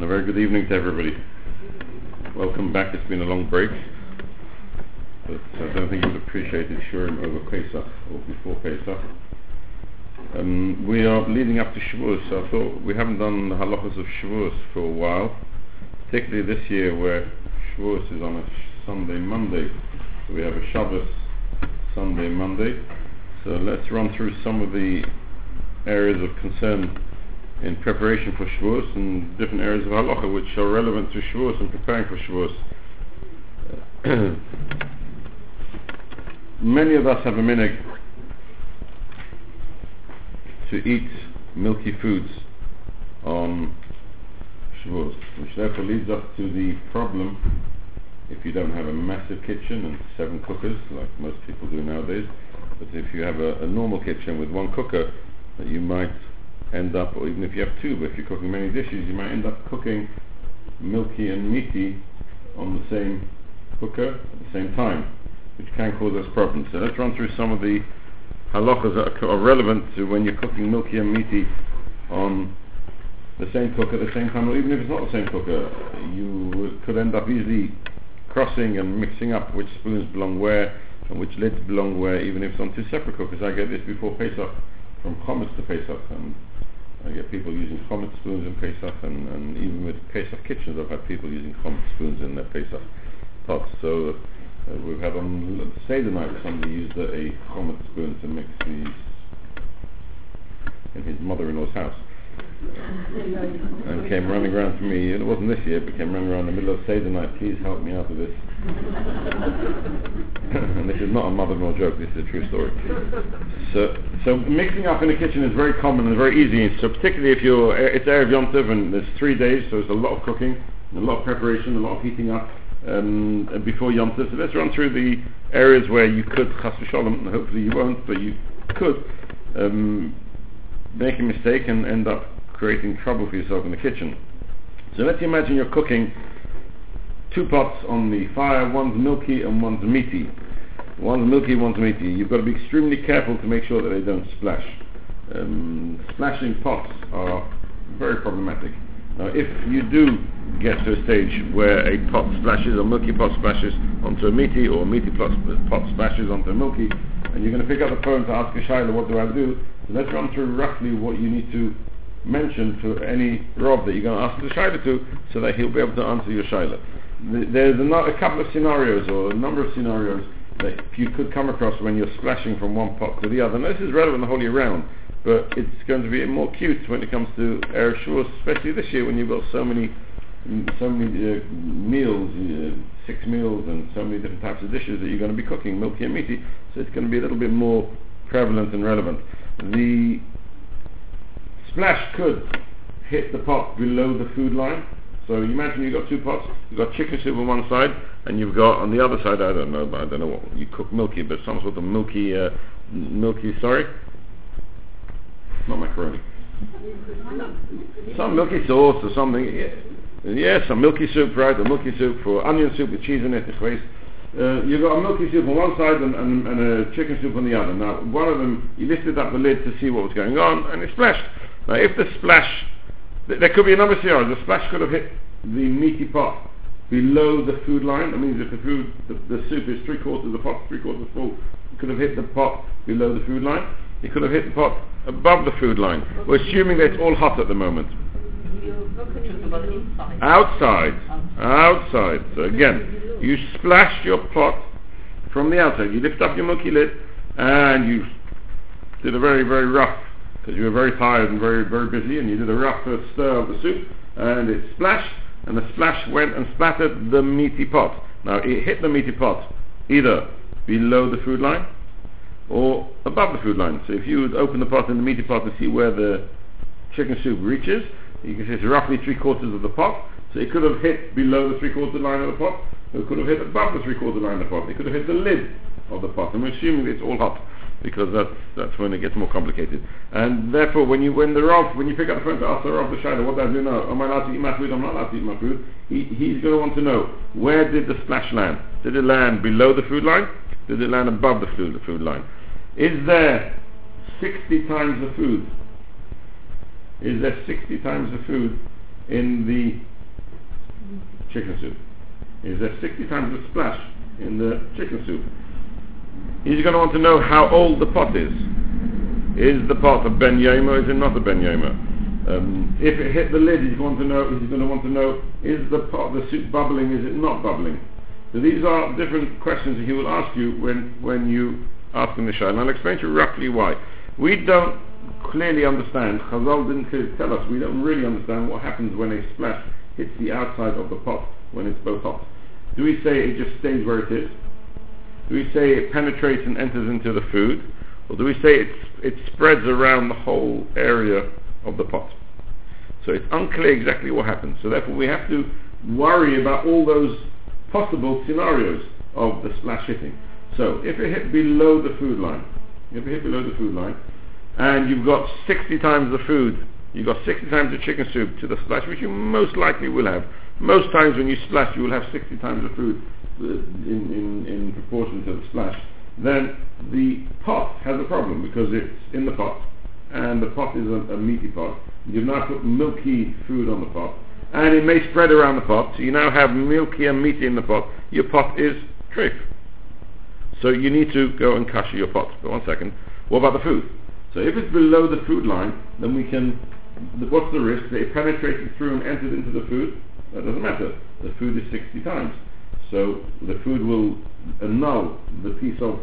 and a very good evening to everybody. Welcome back. It's been a long break, but I don't think you've appreciated shiurim over Pesach or before Pesach. Um, we are leading up to Shavuos, so I thought we haven't done the halachas of Shavuos for a while, particularly this year where Shavuos is on a Sunday, Monday. So we have a Shabbos, Sunday, Monday. So let's run through some of the areas of concern in preparation for Shavuos and different areas of halacha which are relevant to Shavuos and preparing for Shavuos. Many of us have a minhag to eat milky foods on Shavuos, which therefore leads us to the problem if you don't have a massive kitchen and seven cookers like most people do nowadays, but if you have a, a normal kitchen with one cooker, that you might end up, or even if you have two, but if you're cooking many dishes, you might end up cooking milky and meaty on the same cooker at the same time, which can cause us problems. So let's run through some of the halachas that are relevant to when you're cooking milky and meaty on the same cooker at the same time, or even if it's not the same cooker, you could end up easily crossing and mixing up which spoons belong where and which lids belong where, even if it's on two separate cookers. I get this before Pesach from Chometz to Pesach, and I get people using Chometz spoons in Pesach, and, and even with Pesach kitchens, I've had people using Chometz spoons in their Pesach pots. So uh, we've had on Seder night somebody used a, Chometz spoon to mix these in his mother-in-law's house. And came running around to me, and it wasn't this year, but came running around in the middle of Seder night, please help me out of this. and this is not a mother-in-law joke, this is a true story. So, so mixing up in the kitchen is very common and very easy, so particularly if you're, it's Erev Yom Tov and there's three days, so there's a lot of cooking, a lot of preparation, a lot of heating up um, before Yom Tov. So let's run through the areas where you could, chas v'sholem, and hopefully you won't, but you could, um, make a mistake and end up creating trouble for yourself in the kitchen. So let's imagine you're cooking two pots on the fire, one's milky and one's meaty. One's milky, one's meaty. You've got to be extremely careful to make sure that they don't splash. Um, splashing pots are very problematic. Now if you do get to a stage where a pot splashes, a milky pot splashes onto a meaty, or a meaty pot, splashes onto a milky, and you're going to pick up the phone to ask a shaila, what do I do? So let's run through roughly what you need to mention to any Rav that you're going to ask the shaila to, so that he'll be able to answer your shaila. There's a, couple of scenarios, or a number of scenarios, that you could come across when you're splashing from one pot to the other. This is relevant the whole year round, but it's going to be more acute when it comes to Erev Shavuos, especially this year when you've got so many so many uh, meals, uh, six meals, and so many different types of dishes that you're going to be cooking, milky and meaty. So it's going to be a little bit more prevalent and relevant. The splash could hit the pot below the food line. So you imagine you've got two pots. You've got chicken soup on one side, and you've got on the other side. I don't know. I don't know what you cook milky, but some sort of milky, uh, milky. Sorry, not macaroni. Some milky sauce or something. Yes, some milky soup, right? A milky soup for onion soup with cheese in it. Uh, you've got a milky soup on one side and, and, and, a chicken soup on the other. Now, one of them, you lifted up the lid to see what was going on, and it splashed. Now, if the splash, th- there could be a number of scenarios. The splash could have hit the meaty pot below the food line. That means if the food, the, the soup is three quarters, of the pot three quarters full, it could have hit the pot below the food line. It could have hit the pot above the food line. We're assuming that it's all hot at the moment. Outside. Outside. So again, you splash your pot from the outside. You lift up your milky lid and you did a very, very rough, because you were very tired and very, very busy, and you did a rough stir of the soup, and it splashed, and the splash went and splattered the meaty pot. Now, it hit the meaty pot either below the food line or above the food line. So if you would open the pot in the meaty pot to see where the chicken soup reaches, you can see it's roughly three quarters of the pot. So it could have hit below the three quarter line of the pot, or it could have hit above the three quarter line of the pot. It could have hit the lid of the pot. And we're assuming it's all hot because that's that's when it gets more complicated. And therefore, when you when the Rav when you pick up the phone to ask the Rav the Shaila, what do I do now? Am I allowed to eat my food? I'm not allowed to eat my food. He, he's going to want to know where did the splash land? Did it land below the food line? Did it land above the food the food line? Is there 60 times the food? Is there 60 times the food in the chicken soup? Is there 60 times the splash in the chicken soup? He's going to want to know how old the pot is. Is the pot a ben yoma is it not a ben yoma? Um, if it hit the lid, he's going to know. He's going to want to know: Is the pot, the soup bubbling? Is it not bubbling? So these are different questions that he will ask you when when you ask him the shah. And I'll explain to you roughly why. We don't clearly understand. Chazal didn't clearly tell us. We don't really understand what happens when a splash hits the outside of the pot when it's both hot. Do we say it just stays where it is? Do we say it penetrates and enters into the food? Or do we say it, it spreads around the whole area of the pot? So it's unclear exactly what happens. So therefore we have to worry about all those possible scenarios of the splash hitting. So if it hit below the food line, if it hit below the food line, and you've got 60 times the food, you've got 60 times the chicken soup to the splash, which you most likely will have. Most times when you splash, you will have 60 times the food Uh, in, in, in proportion to the splash. Then the pot has a problem because it's in the pot, and the pot is a, a meaty pot. You've now put milky food on the pot, and it may spread around the pot. So you now have milky and meaty in the pot. Your pot is treif. So you need to go and kasher your pot. But one second. What about the food? So if it's below the food line, then we can, what's the risk? That it penetrated through and entered into the food? That doesn't matter. The food is 60 times. So the food will annul the piece of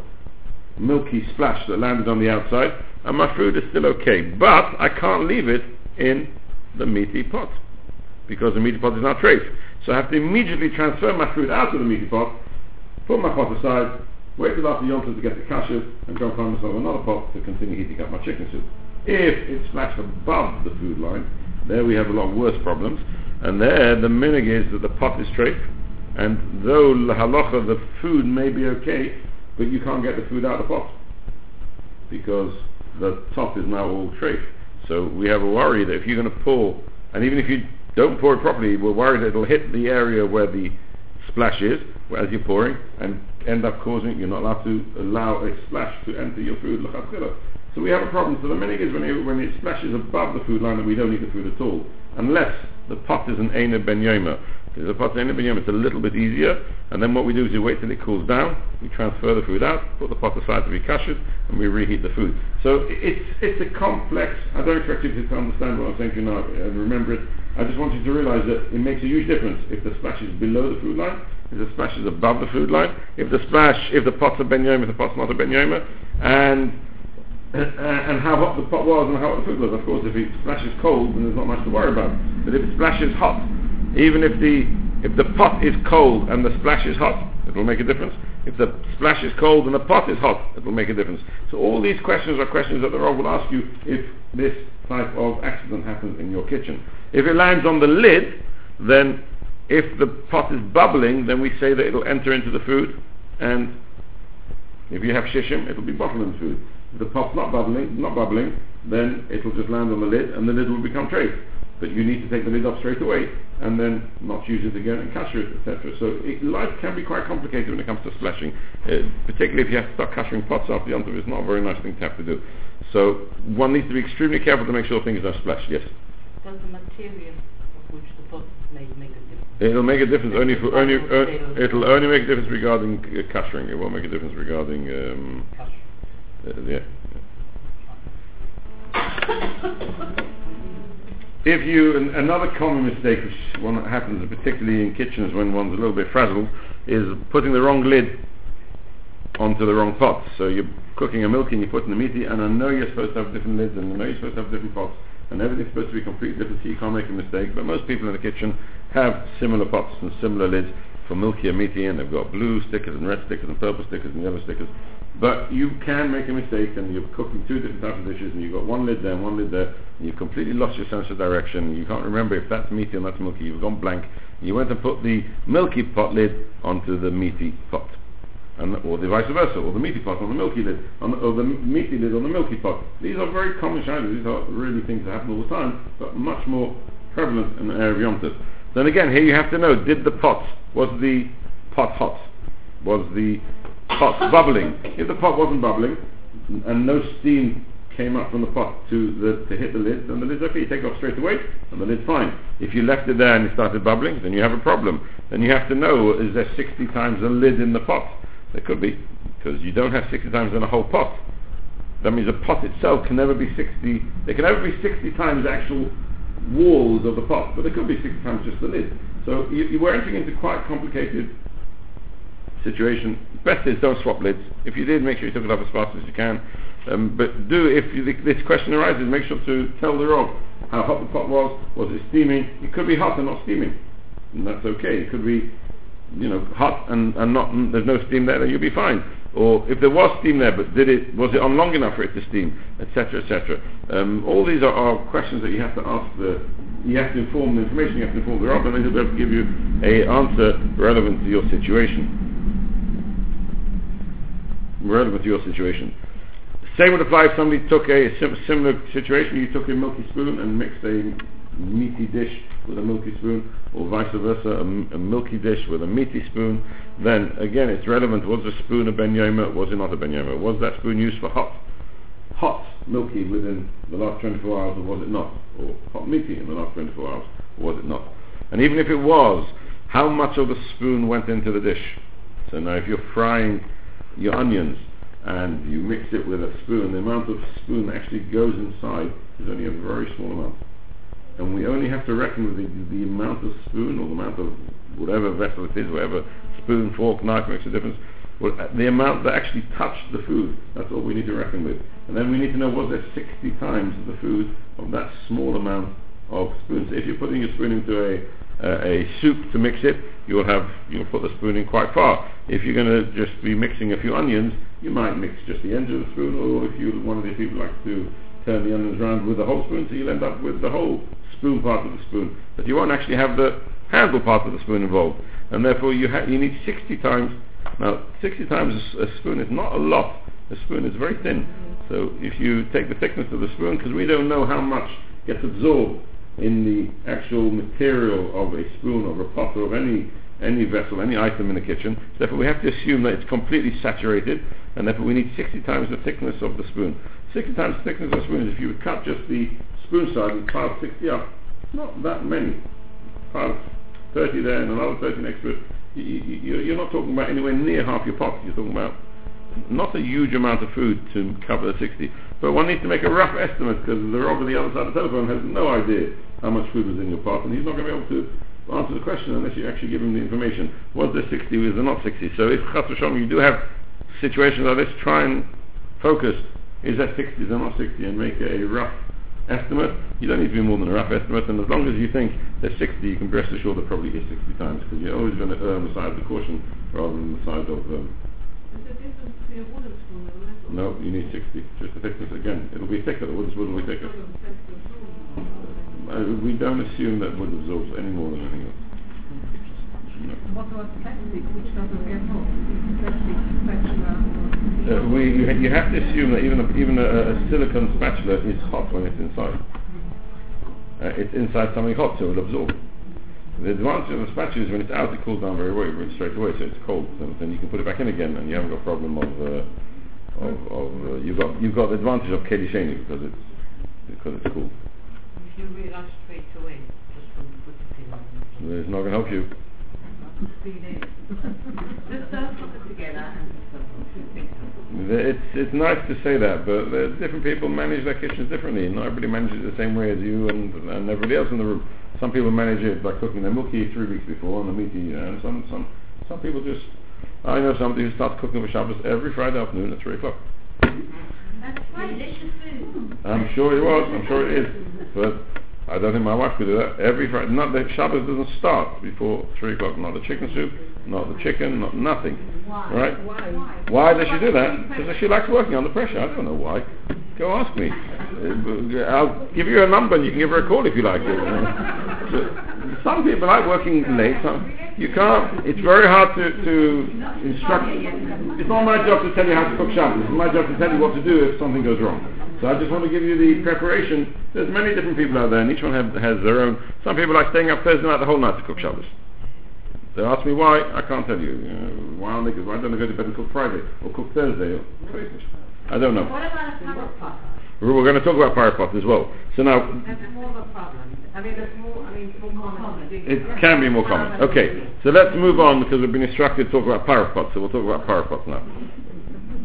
milky splash that landed on the outside, and my food is still okay. But I can't leave it in the meaty pot, because the meaty pot is not trace. So I have to immediately transfer my food out of the meaty pot, put my pot aside, wait till after Yom to get the kasher, and go and find myself another pot to continue heating up my chicken soup. If it's splashed above the food line, there we have a lot worse problems. And there the minhag is that the pot is treif, and though halacha, the food may be okay, but you can't get the food out of the pot because the top is now all treif. So we have a worry that if you're going to pour, and even if you don't pour it properly, we're worried that it'll hit the area where the splash is as you're pouring and end up causing, you're not allowed to allow a splash to enter your food. So we have a problem. So the minhag is when it, when it splashes above the food line, and we don't eat the food at all, unless the pot is an Eina Ben Yoma. If the pot's Eina Ben it's a little bit easier, and then what we do is we wait till it cools down, we transfer the food out, put the pot aside to be kashed, and we reheat the food. So it's, it's a complex, I don't expect you to understand what I'm saying to you now, and remember it, I just want you to realize that it makes a huge difference if the splash is below the food line, if the splash is above the food line, if the splash, if the pot's a Ben if the pot's not a Ben and uh, and how hot the pot was and how hot the food was. Of course, if it splashes cold, then there's not much to worry about. But if it splashes hot, even if the if the pot is cold and the splash is hot, it will make a difference. If the splash is cold and the pot is hot, it will make a difference. So all these questions are questions that the Rav will ask you if this type of accident happens in your kitchen. If it lands on the lid, then if the pot is bubbling, then we say that it will enter into the food, and if you have shishim, it will be bottling food. If the pot's not bubbling, not bubbling, then it will just land on the lid, and the lid will become treif. But you need to take the lid off straight away, and then not use it again and kasher it, etc. So it, life can be quite complicated when it comes to splashing, uh, particularly if you have to start kashering pots after the onto It's not a very nice thing to have to do. So one needs to be extremely careful to make sure things don't splash. Yes. Does the material of which the pot is made make a difference? It'll make a difference only for only uh, it'll only make a difference regarding uh. It won't make a difference regarding um, uh, yeah. if you an, another common mistake which one happens particularly in kitchens when one's a little bit frazzled is putting the wrong lid onto the wrong pot. So you're cooking a milk and you're putting the meaty and I know you're supposed to have different lids and I know you're supposed to have different pots and everything's supposed to be completely different so you can't make a mistake but most people in the kitchen have similar pots and similar lids for milky and meaty and they've got blue stickers and red stickers and purple stickers and yellow stickers but you can make a mistake and you're cooking two different types of dishes and you've got one lid there and one lid there and you've completely lost your sense of direction. You can't remember if that's meaty or that's milky. You've gone blank. You went and put the milky pot lid onto the meaty pot. And, or the vice versa, or the meaty pot on the milky lid, on or the meaty lid on the milky pot. These are very common shadows. These are really things that happen all the time, but much more prevalent in the area of Yom Tov. Then again, here you have to know, did the pot, was the pot hot? Was the pot bubbling. If the pot wasn't bubbling and no steam came up from the pot to the to hit the lid, then the lid's okay. You take it off straight away, and the lid's fine. If you left it there and it started bubbling, then you have a problem. Then you have to know is there 60 times a lid in the pot? There could be, because you don't have 60 times in a whole pot. That means the pot itself can never be 60. There can never be 60 times actual walls of the pot, but there could be 60 times just the lid. So you, you were entering into quite complicated situation. Best is don't swap lids. If you did, make sure you took it off as fast as you can. Um, but do, if you, this question arises, make sure to tell the Rav how hot the pot was. Was it steaming? It could be hot and not steaming, and that's okay. It could be, you know, hot and, and not and there's no steam there, then you'll be fine. Or if there was steam there, but did it was it on long enough for it to steam, etc., etc. Um, all these are, are, questions that you have to ask the. You have to inform the information. You have to inform the Rav, and then he'll be able to give you a answer relevant to your situation relevant to your situation. Same would apply if somebody took a sim- similar situation. You took a milky spoon and mixed a meaty dish with a milky spoon, or vice versa, a, m- a milky dish with a meaty spoon. Then again, it's relevant. Was the spoon a ben yoma? Was it not a ben yoma? Was that spoon used for hot, hot milky within the last 24 hours, or was it not? Or hot meaty in the last 24 hours, or was it not? And even if it was, how much of the spoon went into the dish? So now, if you're frying your onions and you mix it with a spoon, the amount of spoon that actually goes inside is only a very small amount. And we only have to reckon with the, the amount of spoon or the amount of whatever vessel it is, whatever spoon, fork, knife makes a difference. Well, uh, the amount that actually touched the food, that's all we need to reckon with. And then we need to know was there 60 times the food of that small amount of spoons. If you're putting a spoon into a uh, a soup to mix it, you'll have you'll put the spoon in quite far. If you're going to just be mixing a few onions, you might mix just the end of the spoon, or if you one of these people like to turn the onions around with the whole spoon, so you'll end up with the whole spoon part of the spoon, but you won't actually have the handle part of the spoon involved, and therefore you ha- you need 60 times. Now, 60 times a, a spoon is not a lot. A spoon is very thin, so if you take the thickness of the spoon, because we don't know how much gets absorbed in the actual material of a spoon or a pot or of any any vessel, any item in the kitchen. Therefore, we have to assume that it's completely saturated, and therefore we need 60 times the thickness of the spoon. 60 times the thickness of the spoon is if you would cut just the spoon side and pile 60 up, not that many. Pile 30 there and another 30 next to it. You, you, you're not talking about anywhere near half your pot. You're talking about not a huge amount of food to cover the 60, but one needs to make a rough estimate because the robber on the other side of the telephone has no idea how much food was in your pot and he's not going to be able to answer the question unless you actually give him the information. Was there 60, was there not 60? So if Chas you do have situations like this, try and focus, is that 60, is that not 60, and make a rough estimate. You don't need to be more than a rough estimate, and as long as you think there's 60, you can rest assured there probably is 60 times, because you're always going to err on the side of the caution rather than the side of um, no, you need 60. Just the thickness again. It'll be thicker. The wood will be thicker. Uh, we don't assume that wood absorbs any more than anything else. No. What about plastic, which doesn't get hot? Plastic spatula? Uh, we, you, you, have to assume that even a, even a, a silicon spatula is hot when it's inside. Uh, it's inside something hot, so it'll absorb. The advantage of the spatula is when it's out, it cools down very well, straight away, so it's cold. So then you can put it back in again, and you haven't got a problem of uh, of, of uh, you've got you've got the advantage of kli sheni because it's because it's cool. You realise straight away, just from put it in. It's not going to help you. just don't put it together it's it's nice to say that, but different people manage their kitchens differently. Not everybody manages it the same way as you and, and everybody else in the room. Some people manage it by cooking their milky three weeks before and the meaty, and some some some people just. I know somebody who starts cooking for Shabbos every Friday afternoon at three o'clock. That's delicious food. I'm sure it was. I'm sure it is, but I don't think my wife could do that. Every Friday, not the Shabbos doesn't start before three o'clock. Not the chicken soup, not the chicken, not nothing. Why? Right? Why? Why does she do that? Because she likes working under pressure. I don't know why. Go ask me. I'll give you a number and you can give her a call if you like. So, some people like working late. You can't. It's very hard to, to instruct. It's not my job to tell you how to cook Shabbos. It's my job to tell you what to do if something goes wrong. So I just want to give you the preparation. There's many different people out there, and each one have, has their own. Some people like staying up Thursday night the whole night to cook Shabbos. They ask me why, I can't tell you. you know, why, don't they, why don't they go to bed and cook Friday or cook Thursday? Or, I don't know. What about a? We're, we're going to talk about parav pot as well. So now, That's more of a problem. I mean, more, I mean, it's more common. it can be more common. Okay, so let's move on because we've been instructed to talk about parav pot, so we'll talk about parav pot now.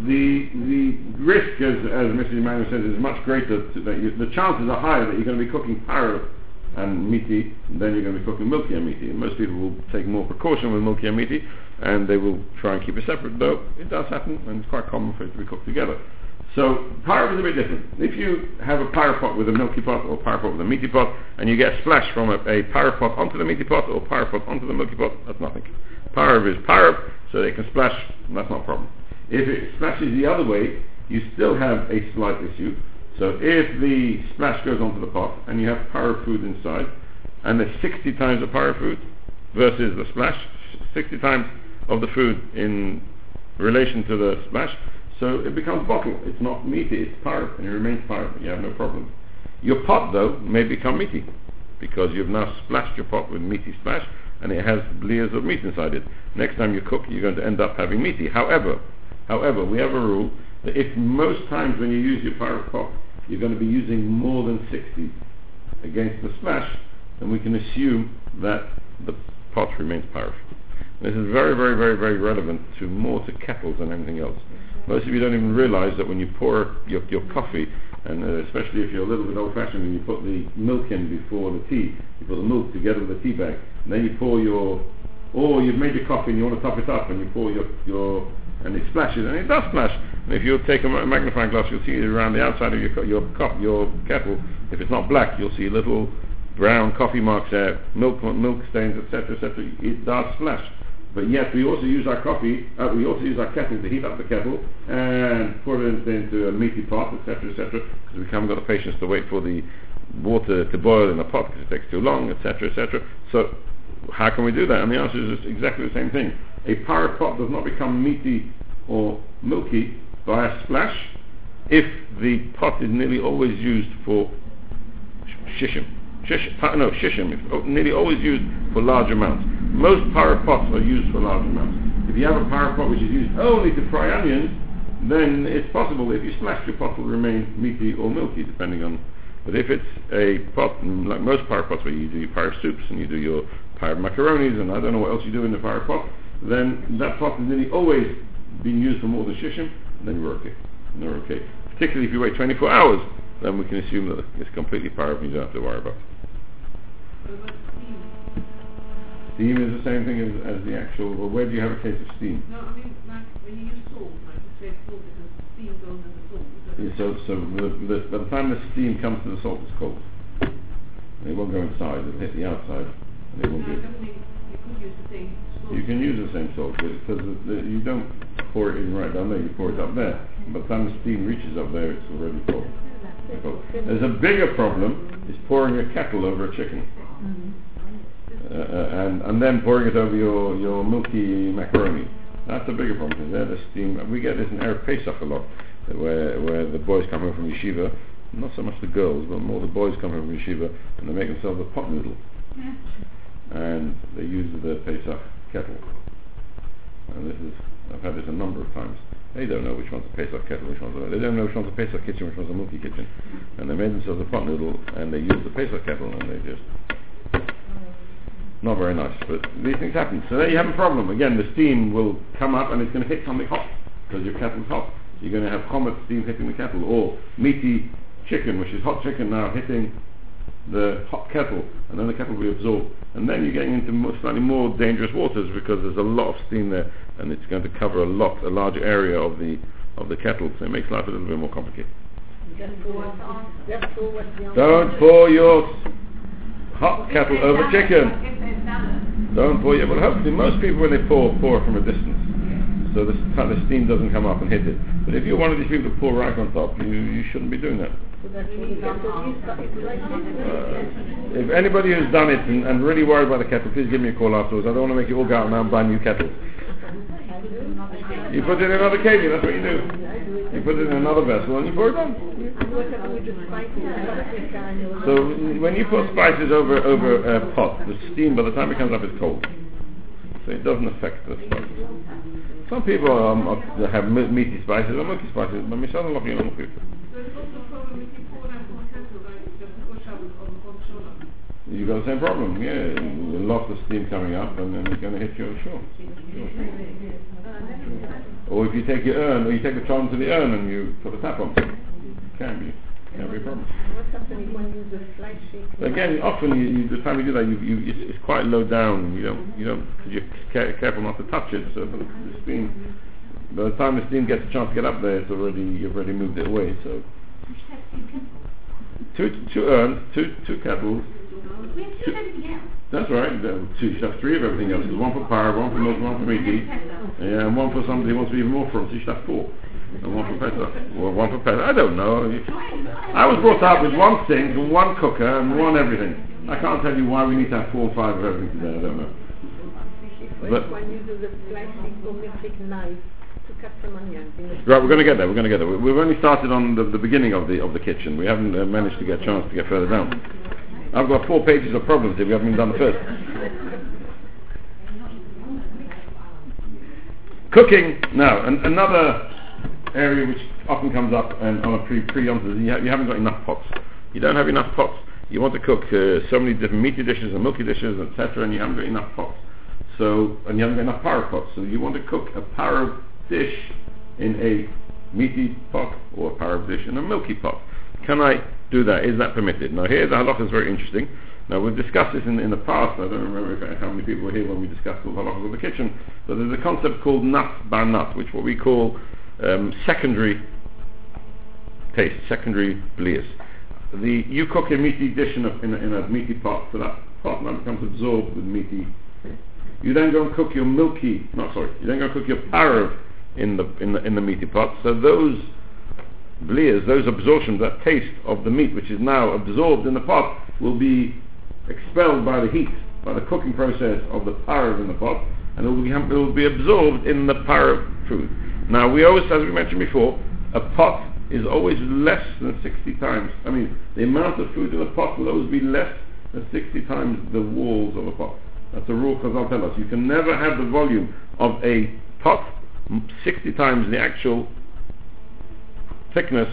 The the risk, as, as Mr. Emmanuel says, is much greater. To, that you, the chances are higher that you're going to be cooking parav and meaty than you're going to be cooking milky and meaty. And most people will take more precaution with milky and meaty, and they will try and keep it separate. Though it does happen, and it's quite common for it to be cooked together. So parav is a bit different. If you have a parav pot with a milky pot or a parav pot with a meaty pot, and you get a splash from a, a parav pot onto the meaty pot or parav pot onto the milky pot, that's nothing. Parav is parav, so they can splash. That's not a problem. If it splashes the other way, you still have a slight issue. So if the splash goes onto the pot and you have parav food inside, and there's 60 times the parav food versus the splash, 60 times of the food in relation to the splash, so it becomes bottle. It's not meaty, it's parav, and it remains parav. You have no problem. Your pot, though, may become meaty because you've now splashed your pot with meaty splash, and it has layers of meat inside it. Next time you cook, you're going to end up having meaty. However, however, we have a rule that if most times when you use your parav pot, you're going to be using more than 60 against the splash, then we can assume that the pot remains parav. This is very, very, very, very relevant to more to kettles than anything else. Most of you don't even realize that when you pour your, your coffee, and uh, especially if you're a little bit old-fashioned and you put the milk in before the tea, you put the milk together with the tea bag, and then you pour your, or you've made your coffee and you want to top it up, and you pour your, your and it splashes, and it does splash. And if you take a magnifying glass, you'll see around the outside of your your cup, your kettle. If it's not black, you'll see little brown coffee marks there, milk milk stains, etc., etc. It does splash. But yet we also use our coffee, uh, we also use our kettle to heat up the kettle and pour it into a meaty pot, etc., etc., because we haven't got the patience to wait for the water to boil in the pot because it takes too long, etc., etc. So how can we do that? And the answer is exactly the same thing. A parav pot does not become meaty or milky by a splash if the pot is nearly always used for shishim. Shish, no, shishim, is oh, nearly always used for large amounts. Most parav pots are used for large amounts. If you have a parav pot which is used only to fry onions, then it's possible if you smash your pot will remain meaty or milky depending on but if it's a pot, like most parav pots where you do your parav soups and you do your parav macaronis and I don't know what else you do in the parav pot, then that pot is nearly always being used for more than shishim, then you're okay. And you're okay. Particularly if you wait 24 hours, then we can assume that it's completely parav and you don't have to worry about it. Steam is the same thing as, as the actual, well, where do you have a case of steam? No, I mean, like when you use salt, like you say salt because steam goes in the salt. Yeah, so, so the, the, by the time the steam comes to the salt, it's cold. And it won't go inside, it'll hit the outside, and it won't No, be. I don't think you could use the same salt. You can use the same salt, because you don't pour it in right down there, you pour it up there. But By the time the steam reaches up there, it's already cold. cold. There's a bigger problem, is pouring a kettle over a chicken. Uh, and, and then pouring it over your, your milky macaroni. That's a bigger problem, because the steam, we get this in Erev Pesach a lot, where, where the boys come home from yeshiva, not so much the girls, but more the boys come home from yeshiva, and they make themselves a pot noodle. And they use the Pesach kettle. And this is, I've had this a number of times. They don't know which one's a Pesach kettle, which one's a, they don't know which one's a Pesach kitchen, which one's a milky kitchen. And they made themselves a pot noodle, and they use the Pesach kettle, and they just not very nice, but these things happen. So there you have a problem. Again, the steam will come up and it's going to hit something hot because your kettle's hot. You're going to have Chometz steam hitting the kettle, or meaty chicken, which is hot chicken now hitting the hot kettle, and then the kettle will be absorbed. And then you're getting into more, slightly more dangerous waters because there's a lot of steam there, and it's going to cover a lot, a large area of the of the kettle. So it makes life a little bit more complicated. Don't pour your hot kettle over chicken. Don't pour it. Well, hopefully most people when they pour, pour from a distance. So the, the steam doesn't come up and hit it. But if you're one of these people that pour right on top, you, you shouldn't be doing that. Uh, if anybody who's done it and, and really worried about the kettle, please give me a call afterwards. I don't want to make you all go out now and buy new kettles. You put it in another kli, that's what you do. You put it in another vessel and you pour it on. So when you pour spices over over a pot, the steam by the time it comes up is cold, so it doesn't affect the spices. Some people um, are, have meaty spices or milky spices, but Mishal Allah you know you got the same problem, yeah. You lost the steam coming up and then it's going to hit you ashore. Or if you take your urn, or you take the charm to the urn and you put a tap on, it can be, can be a problem. What's happening if one uses fly sheet? Again, often you, you, the time you do that, you, you, it's, it's quite low down. You don't, you don't, cause you're care, careful not to touch it. So the, the steam, by the time the steam gets a chance to get up there, it's already you've already moved it away. So two, two urns, two, two kettles. We have two of everything else. That's right. You should have three of everything else. There's one for power, one for milk, one for meaty. Yeah, and one for somebody who wants to be even more frum. So you should have four. And one for Pesach. Well, one for Pesach. I don't know. I was brought up with one sink and one cooker and one everything. I can't tell you why we need to have four or five of everything today. I don't know. But- one uses a fly or metric knife to cut some onions in a Right, we're going to get there. We're going to get there. We- We've only started on the, the beginning of the of the kitchen. We haven't uh, managed to get a chance to get further down. I've got four pages of problems here. We haven't even done the first. Cooking now, an, another area which often comes up and on a pre pre you, ha- you haven't got enough pots. You don't have enough pots. You want to cook uh, so many different meaty dishes and milky dishes, etc., and you haven't got enough pots. So, and you haven't got enough power pots. So you want to cook a power dish in a meaty pot or a power dish in a milky pot. Can I do that? Is that permitted? Now here the halacha is very interesting. Now we've discussed this in, in the past. I don't remember how many people were here when we discussed the halachas of the kitchen. But there's a concept called nat bar nat, which what we call um, secondary taste, secondary blias. The you cook a meaty dish in a, in a, in a meaty pot, so that pot now becomes absorbed with meaty. You then go and cook your milky, no sorry, you then go and cook your parv in the in the in the meaty pot. So those blias, those absorptions, that taste of the meat which is now absorbed in the pot will be expelled by the heat, by the cooking process of the parv in the pot, and it will, become, it will be absorbed in the parv food. Now we always, as we mentioned before, a pot is always less than 60 times. I mean, the amount of food in a pot will always be less than 60 times the walls of a pot. That's a rule Chazal tell us. You can never have the volume of a pot 60 times the actual thickness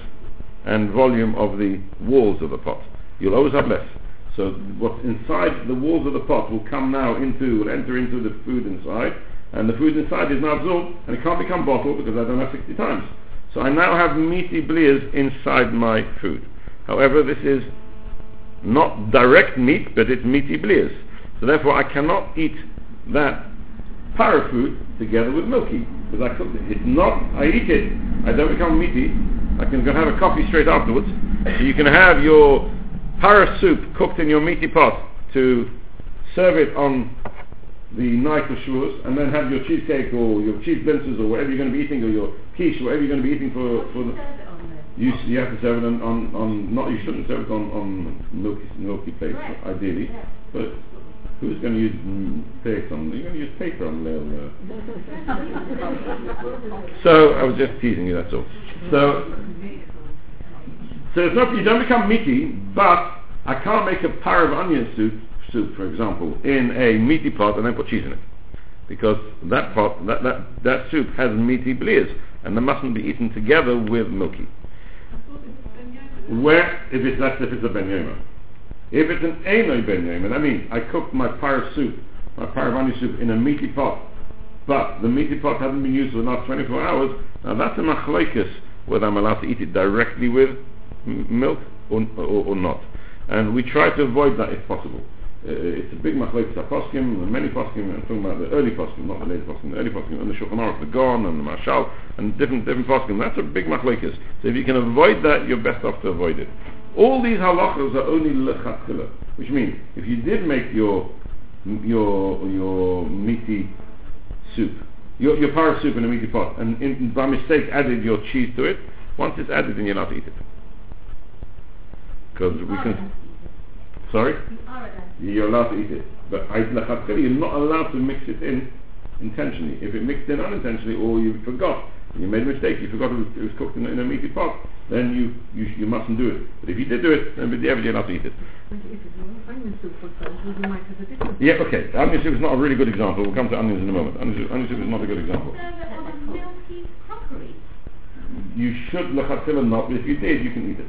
and volume of the walls of the pot. You'll always have less. So what's inside the walls of the pot will come now into, will enter into the food inside, and the food inside is now absorbed, and it can't become bottled because I don't have 60 times. So I now have meaty blias inside my food. However, this is not direct meat, but it's meaty blias. So therefore I cannot eat that para food together with milky, because I cooked it. It's not, I eat it, I don't become meaty, I can go have a coffee straight afterwards. You can have your para soup cooked in your meaty pot to serve it on the night of Shavuos, and then have your cheesecake or your cheese blintzes or whatever you're going to be eating, or your quiche, whatever you're going to be eating for, for the... Serve it on there. You, you have to serve it on, on, on not, you shouldn't serve it on, on milky, milky plates, Right. ideally. Yeah. But who's going to use mm, on, you're going to use paper on there. Uh. So, I was just teasing you, that's all. So, so it's not, you don't become meaty, but I can't make a par of onion soup, soup, for example, in a meaty pot and then put cheese in it. Because that pot, that, that, that soup has meaty blias, and they mustn't be eaten together with milky. Where, if it's, that's if it's a ben. If it's an Einoi ben Yoma, I mean, I cooked my par soup, my par soup in a meaty pot, but the meaty pot hasn't been used for the last 24 hours, now that's a machlekes whether I'm allowed to eat it directly with m- milk or, or, or not. And we try to avoid that if possible. Uh, it's a big machlekes poskim, and many poskim, I'm talking about the early poskim, not the late poskim, the early poskim, and the Shulchan Aruch, the Gon, and the Mashal, and different different poskim. That's a big machlekes. So if you can avoid that, you're best off to avoid it. All these halachas are only lechatchila, which means if you did make your your your meaty soup, your your para soup in a meaty pot, and in, by mistake added your cheese to it, once it's added, then you're not to eat it. Because we can. Sorry. You are allowed. You're allowed to eat it. But you're not allowed to mix it in intentionally. If it mixed in unintentionally or you forgot, you made a mistake, you forgot it was, it was cooked in, a- in a meaty pot, then you, you, you mustn't do it. But if you did do it, then with the evidence you're allowed to eat it. If it's onion soup, for example, you might have a different Yeah, okay. Onion soup is not a really good example. We'll come to onions in a moment. Onion soup, onion soup is not a good example. Serve it on a milky crockery. You should lechatchila not, but if you did, you can eat it.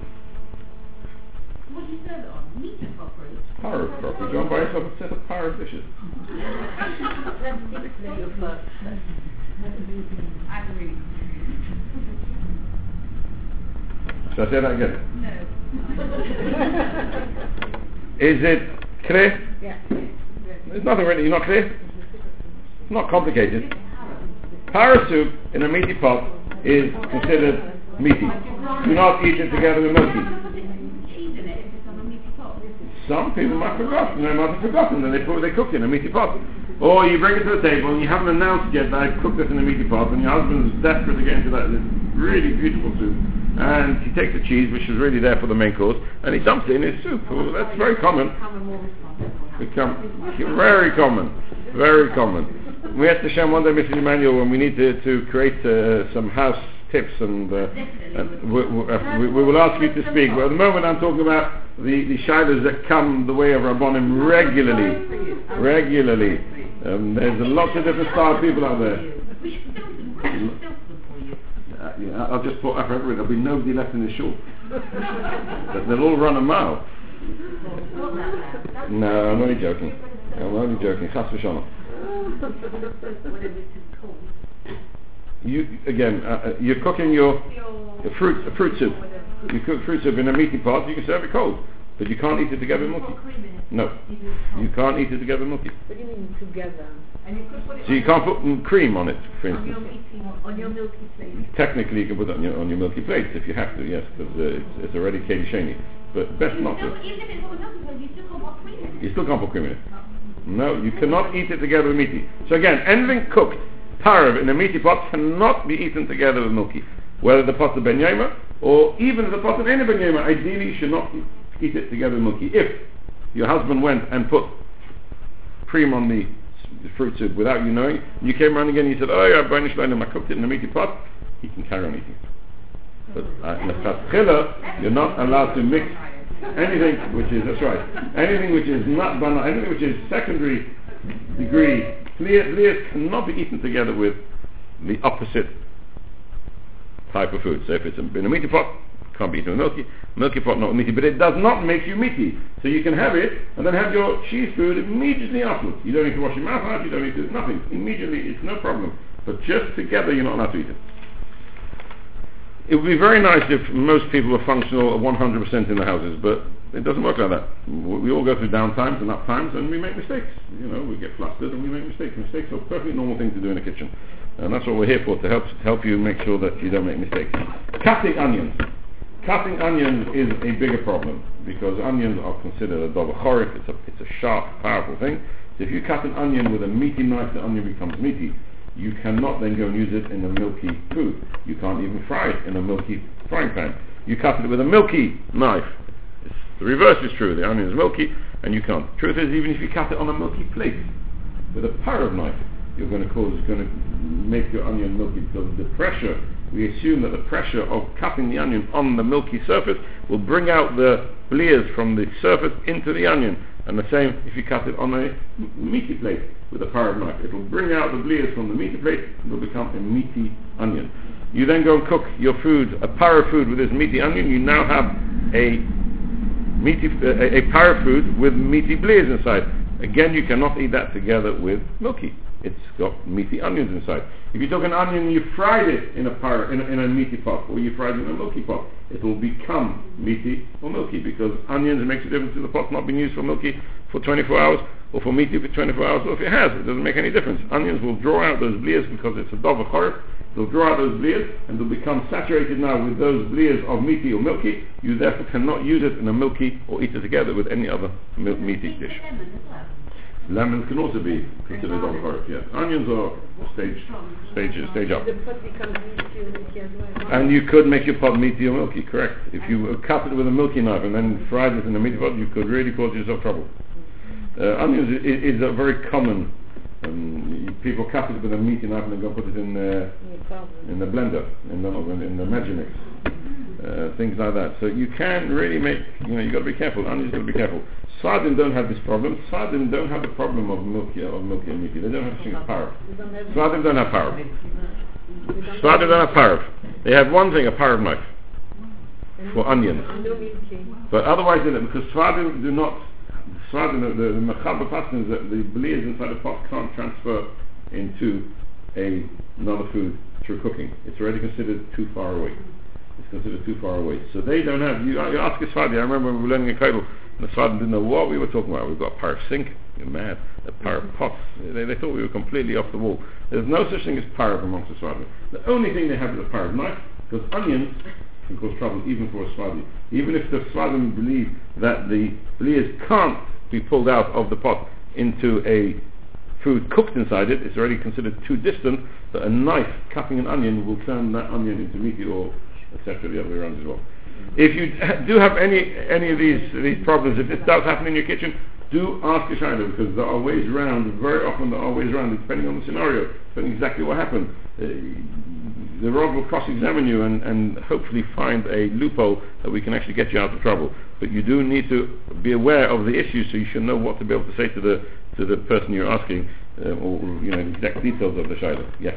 What do you serve it on? Meat crockery. Parav crockery. Go and buy yourself a set of Parav dishes. Let's stick to you first. Agree. Shall I say that again? No. Is it clear? Yeah. There's nothing really, you're not clear? It's not complicated. Para soup in a meaty pot is considered meaty. Do not eat it together with milky. Cheese in it if it's on a meaty pot. Some people might have forgotten, they might have forgotten that they put what they cook in a meaty pot. Or you bring it to the table and you haven't announced yet that I've cooked this in a meaty pot and your husband is desperate to get into that this really beautiful soup. And he takes the cheese, which is really there for the main course, and he dumps it in his soup. Well, that's very common. Become more responsible. Become very common, very common. We had to show one day, Mr. Emmanuel, when we need to, to create uh, some house tips, and, uh, and we, uh, we, we will ask you to speak. But at the moment, I'm talking about the the shilas that come the way of Rabbonim regularly, regularly. Um, there's a lot of different style people out there. Uh, yeah, I'll just put up everywhere. There'll be nobody left in the shul. They'll all run a mile. No, I'm only joking. I'm only joking. Chas v'shalom. Whatever it is called. You again, uh, uh, you're cooking your, your fruit, a fruit soup. You cook fruit soup in a meaty pot. You can serve it cold, but you can't eat it together with milky. Put cream. No, Even if it's you can't eat it together with milky. What do you mean together? And you could put it So you can't put mm, cream on it, for on your instance. on your milky plate. Technically, you can put it on your, on your milky plates if you have to, yes, because uh, it's, it's already kli sheni. But best You not still, to. even if it's on milky you still can't put cream in it. You still can't put cream in it. No, you cannot eat it together with meaty. So again, anything cooked, parav, in a meaty pot cannot be eaten together with milky. Whether the pot's a ben yoma, or even the pot's an any ben yoma, ideally should not eat- it together with milky. If your husband went and put cream on the, fruit soup without you knowing, you came around again and you said, oh yeah, Banish Leinim, I cooked it in a meaty pot, he can carry on eating. But uh, in the Chatchila, you're not allowed to mix anything which is, that's right, anything which is not banal, anything which is secondary degree, Blias cannot be eaten together with the opposite type of food. So if it's a meaty pot, can't be eaten with milky, milky pot not meaty, but it does not make you meaty. So you can have it and then have your cheese food immediately afterwards. You don't need to wash your mouth out, you don't need to, do nothing. Immediately, it's no problem. But just together, you're not allowed to eat it. It would be very nice if most people were functional 100% in the houses, but it doesn't work like that. We all go through down times and up times, and we make mistakes. You know, we get flustered and we make mistakes. Mistakes are a perfectly normal thing to do in a kitchen, and that's what we're here for to help help you make sure that you don't make mistakes. Cutting onions. Cutting onions is a bigger problem because onions are considered a double. It's a it's a sharp, powerful thing. So if you cut an onion with a meaty knife, the onion becomes meaty. You cannot then go and use it in a milky food. You can't even fry it in a milky frying pan. You cut it with a milky knife. The reverse is true. The onion is milky, and you can't. Truth is, even if you cut it on a milky plate with a parav knife, you're going to cause, going to make your onion milky because the pressure. We assume that the pressure of cutting the onion on the milky surface will bring out the blias from the surface into the onion. And the same if you cut it on a meaty plate with a parav knife. It will bring out the blias from the meaty plate and it will become a meaty onion. You then go and cook your food, a parav food with this meaty onion. You now have a meaty, uh, a, a para food with meaty blias inside. Again, you cannot eat that together with milky. It's got meaty onions inside. If you took an onion and you fried it in a para, in a, in a meaty pot, or you fried it in a milky pot, it will become meaty or milky because onions makes a difference in the pot not being used for milky for 24 hours or for meaty for 24 hours, or if it has, it doesn't make any difference. Onions will draw out those blias because it's a dove chorif. They'll draw out those blias and they'll become saturated now with those blias of meaty or milky. You therefore cannot use it in a milky or eat it together with any other mil- meaty dish. Lemons can also be considered dove chorif, yes. Onions are stage, stage, stage up. And you could make your pot meaty or milky, correct. If you cut it with a milky knife and then fried it in a meaty pot, you could really cause yourself trouble. Uh, onions is, is a very common. Um, people cut it with a meaty knife and then go put it in uh, No problem. in the blender, in the in the Magimix, uh, things like that. So you can really make. You know, you got to be careful. Onions got to be careful. Sfardim don't have this problem. Sfardim don't have the problem of milky of milky and meaty. They don't have as parav. We don't have, parav. we don't have parav. They have one thing, a parav knife for onions. But otherwise, they don't, because Sfardim do not The, the, the Mechaber is that the blias inside the pot can't transfer into a, another food through cooking. It's already considered too far away. It's considered too far away. So they don't have, you, you ask a Sfardi, I remember we were learning in Kaidel, and the Sfardim didn't know what we were talking about. We've got a of sink, you're mad, a of pots. They, they thought we were completely off the wall. There's no such thing as parv amongst the Sfardim. The only thing they have is a parv knife, because onions can cause trouble even for a Sfardi. Even if the Sfardim believe that the blias can't be pulled out of the pot into a food cooked inside it, it's already considered too distant that a knife cutting an onion will turn that onion into meaty or etc. the other way around as well. If you do have any any of these these problems, if this does happen in your kitchen, do ask a shayla because there are ways around. Very often there are ways around, depending on the scenario, depending exactly what happened. Uh, the Rav will cross-examine you and, and hopefully find a loophole that we can actually get you out of trouble. But you do need to be aware of the issue, so you should know what to be able to say to the to the person you're asking, uh, or you know the exact details of the shayla. Yeah.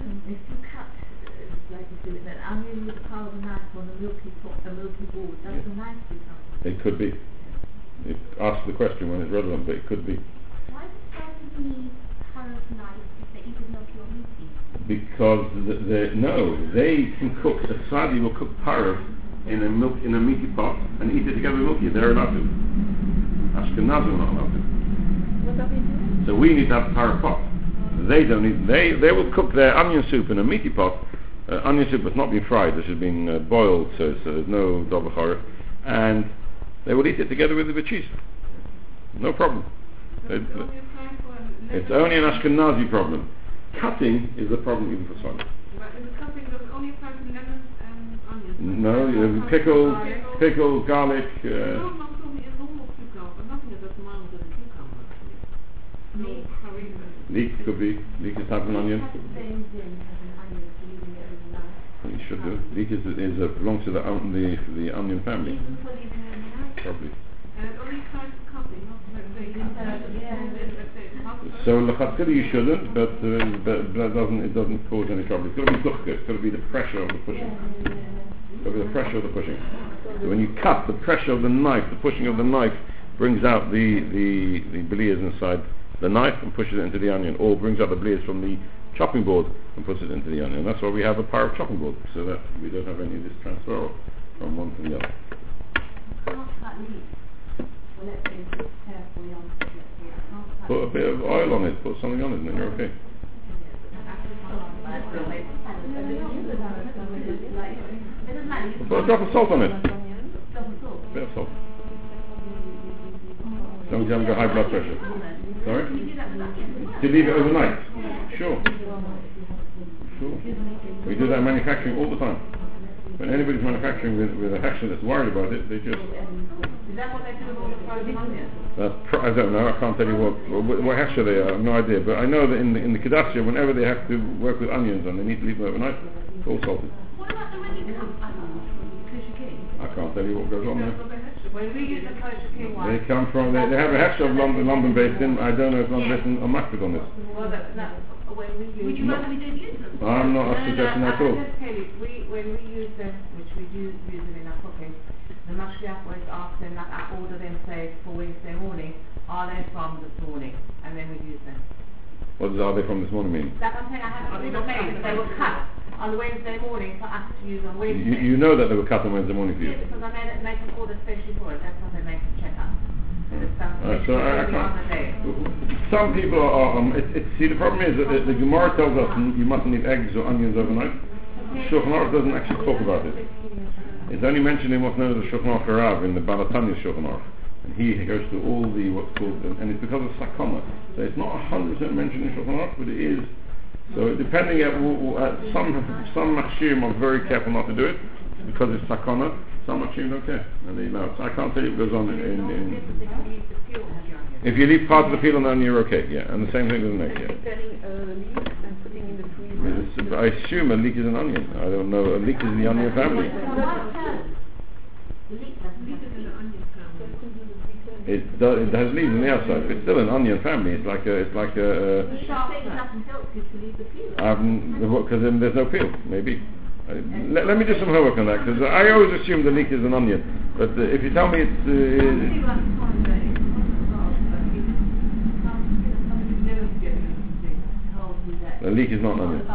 Um, if you cut, uh, like you said, an onion with a power of a knife on a milky pot, a milky board, does Yeah. the knife do? It could be. It asks the question when it's relevant, but it could be. Why does spiders need parav knife if they eat a milky or meaty? Because the, the, no, they can cook. A Sfardi will cook parav in a milk in a meaty pot and eat it together with milky. They're allowed to. Ashkenazim are not allowed to. What are they doing? So we need to have parav pot. They don't need. They they will cook their onion soup in a meaty pot. Uh, onion soup has not been fried. This has been uh, boiled, so, so there's no double horror, and they will eat it together with the cheese. No problem. It's only a time for it's only an Ashkenazi problem. Cutting is a problem even for Sfardi. But in the cutting, there's only a time for lemons and onions. No, you have pickle, pickle, garlic. No, Uh, no, I'm a normal cucumber, but nothing that is mild than a cucumber. No curry. leek could be. Leek is type of an onion. Has the same thing as an onion if you're leaving it overnight. You should do. Leek is, is uh, belongs to the, um, the the onion family, Even for leaving it overnight? probably. And it only time for cutting, not let's say cut that, Yeah. and then let's say cut that. So lechatchila you shouldn't, but, uh, but that doesn't it doesn't cause any trouble. It's got to be duchka. It's got to be the pressure of the pushing. It's got to be the pressure of the pushing. So when you cut, the pressure of the knife, the pushing of the knife, brings out the the the blias inside the knife and pushes it into the onion, or brings out the blias from the chopping board and puts it into the onion. That's why we have a parav chopping board, so that we don't have any of this transfer from one to the other. Put a bit of oil on it, put something on it, and then you're okay. Put a drop of salt on it. A bit of salt. As long as you haven't got high blood pressure. Sorry? To leave it overnight? Sure. Sure. We do that in manufacturing all the time. When anybody's manufacturing with, with a hechsher that's worried about it, they just... Is that what they do with all the frozen onions? That's uh, pr- I don't know. I can't tell you what what, what they are. I have no idea. But I know that in the in the Kedassia, whenever they have to work with onions and they need to leave them overnight, it's all salted. What about the ready cut onions from Kosher King? I can't tell you what goes on there. They When we use a kosher one, They come from. They, they have a hechsher of London, London Beis Din. I don't know if London Beis Din on Macbeth on this. well, that, that, when we use. Would you rather we don't use them? I'm not No, no, suggesting no, that at all. Just tell you, we, when we use them, which we do use them in our cooking, the mashgiach always asks them, like I order them, say, for Wednesday morning, are they from this morning? And then we use them. What does are they from this morning mean? That I'm saying, I have Are they order not made, from they were cut on Wednesday morning for us to use on Wednesday. you know that they were cut on Wednesday morning for you. Yeah, because I made it, make an order especially for it, that's how they make the checkup. And done Alright, so I, I especially on the day. can't. Some people are. um, it, it, see, the problem is that the, the Gemara tells us you mustn't eat eggs or onions overnight. Shulchan Aruch doesn't actually talk about it. It's only mentioned in what's known as the Shulchan Aruch Harav in the Baal HaTanya Shulchan Aruch. And he goes through all the what's called, and it's because of sakana. So it's not 100% mentioned in Shulchan Aruch, but it is. So depending at, at some some machshim are very careful not to do it because it's sakana. Some machshim don't care and they allow it. So I can't tell you what goes on in, in, in They can leave the peel of the onion. if you leave part of the peel on the onion, you're okay, yeah. And the same thing with an egg, yeah. Preparing a leaf and putting in the I, freezer. it's- I assume a leek is an onion. I don't know. A leek is the onion family. The leek doesn't Leave it in the onion family. It does, it has leaves on the outside, but it's still an onion family. It's like a, it's like a, The doesn't help you to leave the peel. uh, um, because then there's no peel, maybe. Uh, let, let, me do some homework on that because I always assume the leek is an onion. But uh, if you tell me it's... Uh, the leek is not an onion.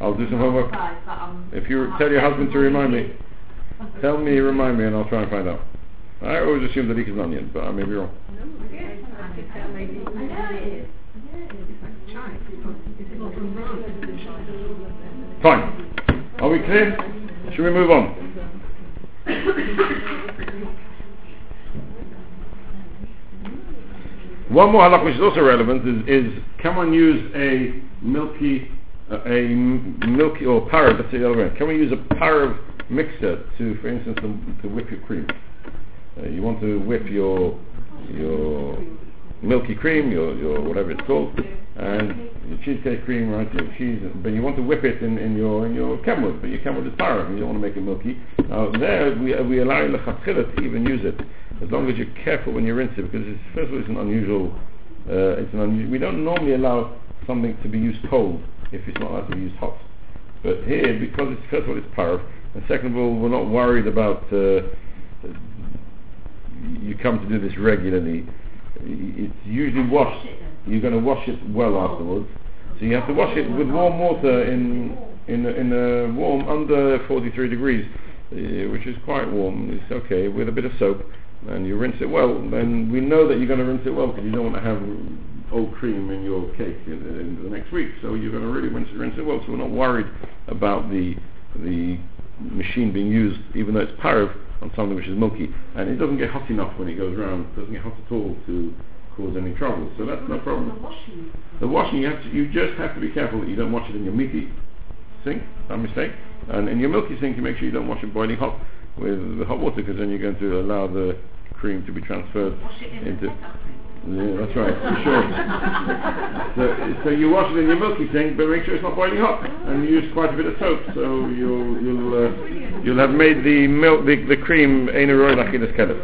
I'll do some homework. If you tell your husband to remind me, tell me, remind me, and I'll try and find out. I always assume the leek is an onion, but I may be wrong. Fine. Are we clear? Should we move on? One more halach which is also relevant is, is can one use a milky, uh, a milky or parav, let's say the other way, can we use a parav mixer to, for instance, to, to whip your cream? Uh, you want to whip your your milky cream, your, your whatever it's called, and your cheesecake cream, right? Your cheese, but you want to whip it in, in your in your kenwood, but your kenwood is parav, and you don't want to make it milky. Now there we we allow you lechatchila to even use it, as long as you're careful when you rinse it, because it's, first of all it's an unusual. Uh, it's an unusual. We don't normally allow something to be used cold if it's not allowed to be used hot. But here, because it's first of all it's parav, and second of all we're not worried about. Uh, you come to do this regularly, it's usually washed. You're going to wash it well afterwards, so you have to wash it with warm water in in in a warm under 43 degrees, uh, which is quite warm. It's okay with a bit of soap, and you rinse it well. Then we know that you're going to rinse it well because you don't want to have old cream in your cake in, in the next week. So you're going to really rinse it, rinse it well. So we're not worried about the the machine being used, even though it's parav, on something which is milky, and it doesn't get hot enough when it goes round. It doesn't get hot at all to cause any trouble. So that's no problem. The washing, you have to, you just have to be careful that you don't wash it in your meaty sink, by mistake, and in your milky sink, you make sure you don't wash it boiling hot with the hot water, because then you're going to allow the cream to be transferred into. Yeah, that's right, for sure. so, so you wash it in your milky thing, but make sure it's not boiling hot, and you use quite a bit of soap, so you'll you'll uh, you'll have made the milk the, the cream like it is kedev.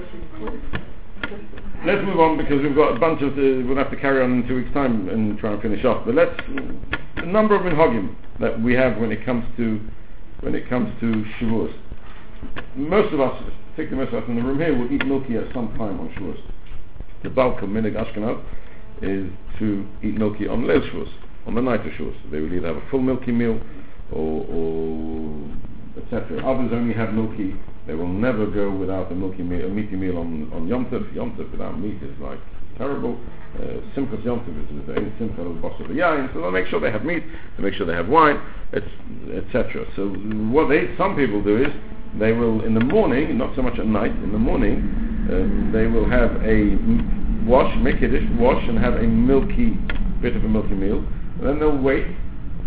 Let's move on because we've got a bunch of uh, we'll have to carry on in two weeks' time and try and finish off. But let's the number of minhagim that we have when it comes to when it comes to Shavuos. Most of us, particularly most of us in the room here, will eat milky at some time on Shavuos the bulk of Minhag Ashkenaz is to eat milky on Leil Shavuos, on the night of Shavuos. They will either have a full milky meal or, or etc. Others only have milky. They will never go without a milky meal, a meaty meal on on Yom Tov. Yom Tov without meat is like terrible. Uh, Simchas Yom Tov is the Simcha of Boss of the Yain. So they'll make sure they have meat. They make sure they have wine, etc. So what they some people do is they will in the morning, not so much at night. In the morning, um, they will have a wash, make a dish, wash, and have a milky bit of a milky meal. And then they'll wait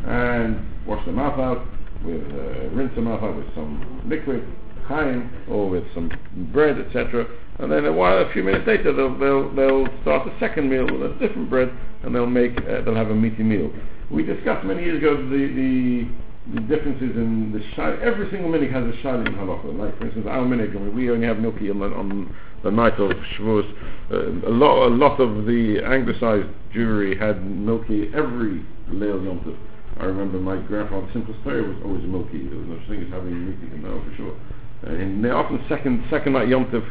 and wash their mouth out with uh, rinse their mouth out with some liquid, chaim, or with some bread, etc. And then a while, a few minutes later, they'll they'll, they'll start a second meal with a different bread, and they'll make uh, they'll have a meaty meal. We discussed many years ago the the the differences in the shai. Every single minhag has a shai in halacha. Like for instance, our mean, we only have milky on the, on the night of Shavuos. Uh, a lot, a lot of the anglicized Jewry had milky every Leil Yom Tov. I remember my grandfather's simplest prayer was always milky. There was no thing as having milky, no, for sure. Uh, and they often second second night Yom Tov.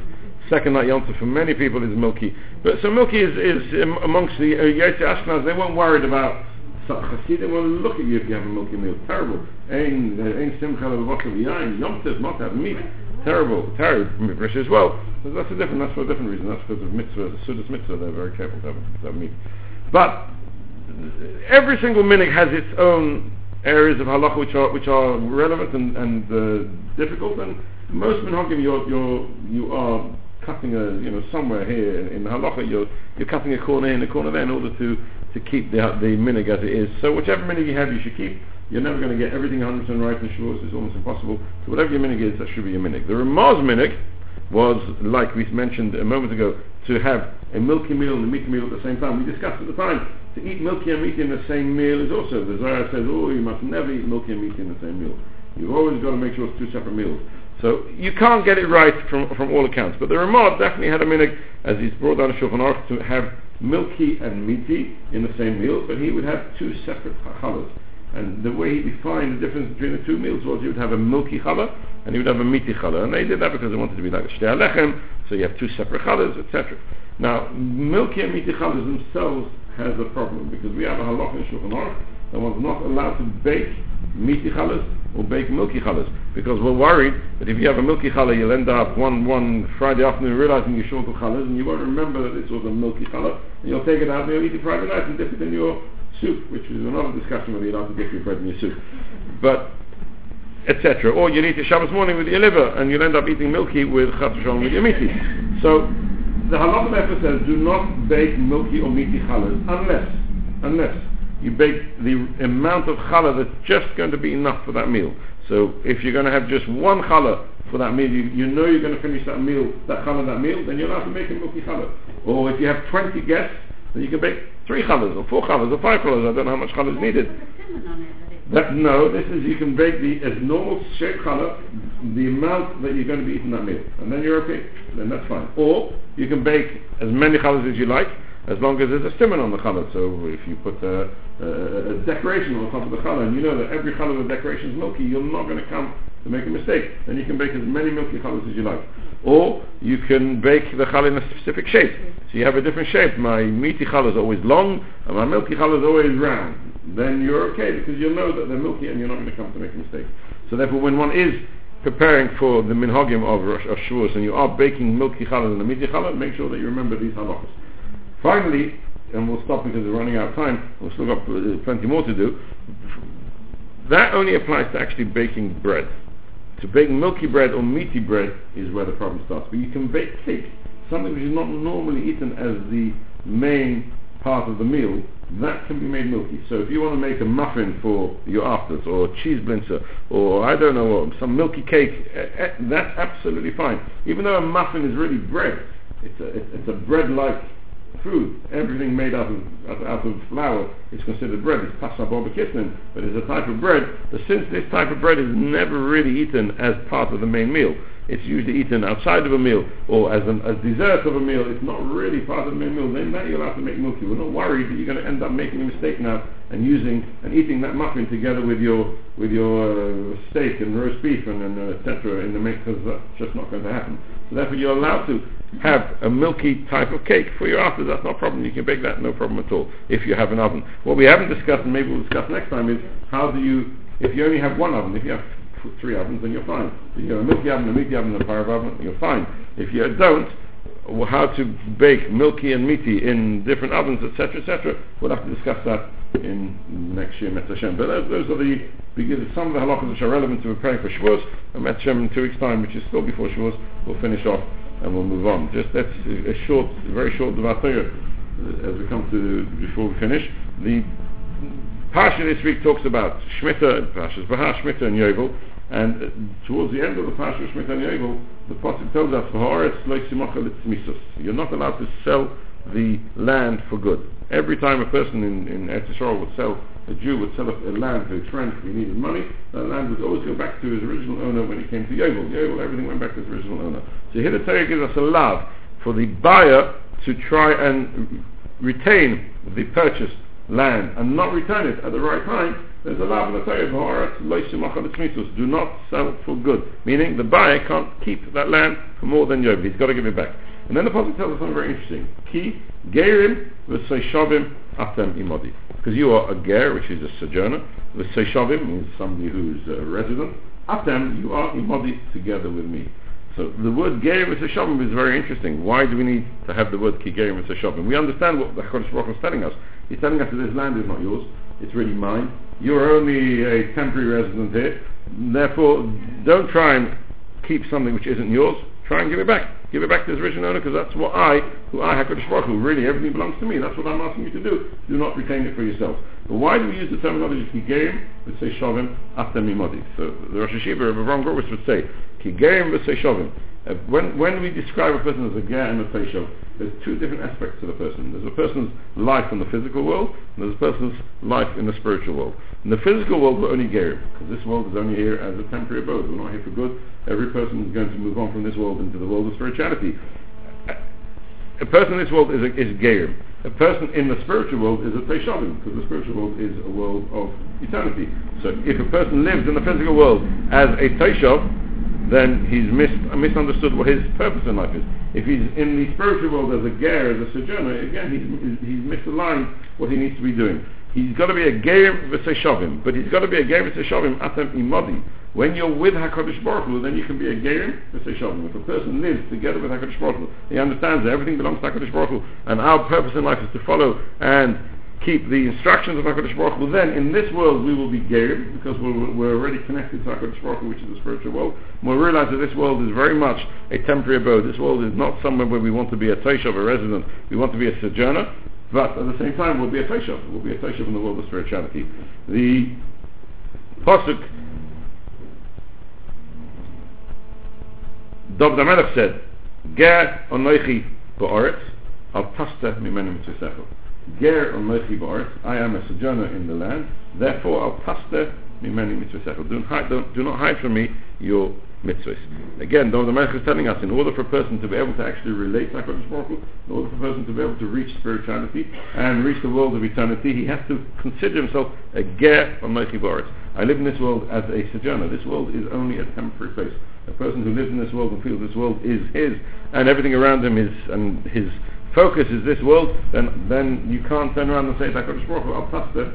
Second night Yom Tov for many people is milky, but so milky is, is um, amongst the uh, Yetzer Ashkenaz. They weren't worried about so Hasidim will look at you if you have a milky meal. Terrible. Ein ein simcha levasav yain. Yom Tov not have meat. Terrible. Terrible. Midrash as well. So that's a different. That's for a different reason. That's because of mitzvah. The Sudas mitzvah. They're very careful to have, to have meat. But every single minhag has its own areas of halacha which are which are relevant and, and uh, difficult. And most minhagim you're you're you are cutting a you know somewhere here in, in halacha you're you're cutting a corner in a corner there in order to to keep the the minhag as it is. So whichever minhag you have, you should keep. You're never going to get everything 100% right in Shavuos. It's almost impossible. So whatever your minhag is, that should be your minhag. The Ramaz minhag was, like we mentioned a moment ago, to have a milky meal and a meaty meal at the same time. We discussed at the time, to eat milky and meaty in the same meal is also, the Zohar says, oh, you must never eat milky and meaty in the same meal. You've always got to make sure it's two separate meals. So you can't get it right from, from all accounts. But the Ramah definitely had a minhag, as he's brought down a Shulchan Aruch, to have milky and meaty in the same meal, but he would have two separate chalas. And the way he defined the difference between the two meals was he would have a milky challah and he would have a meaty challah. And they did that because they wanted to be like a shtei alechem, so you have two separate challahs, etc. Now, milky and meaty challahs themselves has a problem because we have a halacha in Shulchan Aruch that one's not allowed to bake meaty challahs or bake milky challahs because we're worried that if you have a milky challah you'll end up one one Friday afternoon realizing you're short of challahs and you won't remember that this was a milky challah and you'll take it out and you'll eat it Friday night and dip it in your soup which is another discussion whether you're allowed to dip your bread in your soup but etc. Or you eat it Shabbos morning with your liver and you'll end up eating milky with chatz with your meaty. So the halacha says do not bake milky or meaty challahs unless, unless you bake the amount of challah that's just going to be enough for that meal. So if you're going to have just one challah for that meal, you, you know you're going to finish that meal, that challah, that meal, then you're allowed to make a milky challah. Or if you have 20 guests, then you can bake three challahs, or four challahs, or five challahs. I don't know how much challah is needed. That, no, this is you can bake the as normal shape challah, the amount that you're going to be eating that meal, and then you're okay. Then that's fine. Or you can bake as many challahs as you like, as long as there's a simon on the challah. So if you put a, a, a, decoration on top of the challah, and you know that every challah with decoration is milky, you're not going to come to make a mistake. Then you can bake as many milky challahs as you like. Or you can bake the challah in a specific shape. So you have a different shape. My meaty challah is always long, and my milky challah is always round. Then you're okay because you'll know that they're milky and you're not going to come to make a mistake. So therefore, when one is preparing for the minhagim of Rosh Shavuos and you are baking milky challah and a meaty challah, make sure that you remember these halachas. Finally, and we'll stop because we're running out of time, we've still got plenty more to do, that only applies to actually baking bread. To bake milky bread or meaty bread is where the problem starts. But you can bake cake, something which is not normally eaten as the main part of the meal, that can be made milky. So if you want to make a muffin for your afters, or a cheese blinzer, or I don't know, some milky cake, eh, eh, that's absolutely fine. Even though a muffin is really bread, it's a, it's a bread-like food, everything made out of, out of flour is considered bread. It's pasta barbecue, but it's a type of bread. But since this type of bread is never really eaten as part of the main meal, it's usually eaten outside of a meal or as a as dessert of a meal. It's not really part of the main meal. Then that you'll have to make milky. We're not worried that you're going to end up making a mistake now and using and eating that muffin together with your with your uh, steak and roast beef and, and uh, etc. in the mix because that's just not going to happen. So therefore, you're allowed to have a milky type of cake for your after. That's not a problem. You can bake that, no problem at all, if you have an oven. What we haven't discussed, and maybe we'll discuss next time, is how do you, if you only have one oven, if you have three ovens, then you're fine. If you have a milky oven, a meaty oven, a fire oven, you're fine. If you don't, how to bake milky and meaty in different ovens, etc., etc. We'll have to discuss that in next year, Met Hashem. But those, those are the because some of the halachas which are relevant to preparing for Shavuos, and Met Hashem in two weeks' time, which is still before Shavuos, we'll finish off and we'll move on. Just that's a short, very short Devar as we come to before we finish. The Parsha this week talks about Shemitah, and Parshas Behar, Shemitah and Yovel, and uh, towards the end of the Parsha of Shemitah and Yovel, the Pasuk tells us, You're not allowed to sell the land for good. Every time a person in, in Eretz would sell, a Jew would sell a, a land to his friend if he needed money, that land would always go back to his original owner when he came to Yovel. Yovel, everything went back to his original owner. So here the Torah gives us a love for the buyer to try and retain the purchased land and not return it at the right time, there's a law in the Torah, do not sell for good. Meaning the buyer can't keep that land for more than Yov. He's got to give it back. And then the Prophet tells us something very interesting. Ki gerim v'seishavim atem imodi. Because you are a ger, which is a sojourner. V'seishavim means somebody who's a resident. Atem, you are imodi together with me. So the word Gerim Shabim is very interesting. Why do we need to have the word Gerim Shabim? We understand what the HaKadosh Baruch is telling us. He's telling us that this land is not yours, it's really mine. You're only a temporary resident here. Therefore, don't try and keep something which isn't yours. Try and give it back. Give it back to its original owner because that's what I, who I, HaKadosh Baruch Hu, really everything belongs to me. That's what I'm asking you to do. Do not retain it for yourself. But why do we use the terminology Kigerim? We say Shavim after Mimodi. So the Rosh Yeshiva of Avram Gurwicz would say Kigerim v'Seishavim. Uh, when, when we describe a person as a ger and a seishav, there's two different aspects to the person. There's a person's life in the physical world, and there's a person's life in the spiritual world. In the physical world, we're only gerim, because this world is only here as a temporary abode. We're not here for good. Every person is going to move on from this world into the world of spirituality. A person in this world is a, is gerim. A person in the spiritual world is a teishavim, because the spiritual world is a world of eternity. So if a person lives in the physical world as a teishav, then he's mis- misunderstood what his purpose in life is. If he's in the spiritual world as a ger, as a sojourner, again, he's, he's misaligned what he needs to be doing. He's got to be a gerim v'seshavim, but he's got to be a gerim v'seshavim atem imodi. When you're with Hakadosh Baruch Hu, then you can be a gerim v'seshavim. If a person lives together with Hakadosh Baruch Hu, he understands that everything belongs to Hakadosh Baruch Hu, and our purpose in life is to follow and keep the instructions of HaKadosh Baruch Hu, then in this world we will be gerim, because we're, we're already connected to HaKadosh Baruch Hu, which is the spiritual world. And we'll realize that this world is very much a temporary abode. This world is not somewhere where we want to be a Taishav, a resident. We want to be a sojourner, but at the same time we'll be a Taishav. We'll be a Taishav in the world of spirituality. The Pasuk, Dov Melech said, Ger onoichi ba'aretz, al pasta mimenu mitzvah Ger Omechi Boris, I am a sojourner in the land, therefore I'll pastor many mitzvahs. Do, don't, do not hide from me your mitzvahs. Again, the Melech is telling us, in order for a person to be able to actually relate to HaKadosh Baruch in order for a person to be able to reach spirituality and reach the world of eternity, he has to consider himself a Ger Omechi Boris. I live in this world as a sojourner. This world is only a temporary place. A person who lives in this world and feels this world is his, and everything around him is, and his focus is this world, then then you can't turn around and say, Baruch Hu, I'll trust it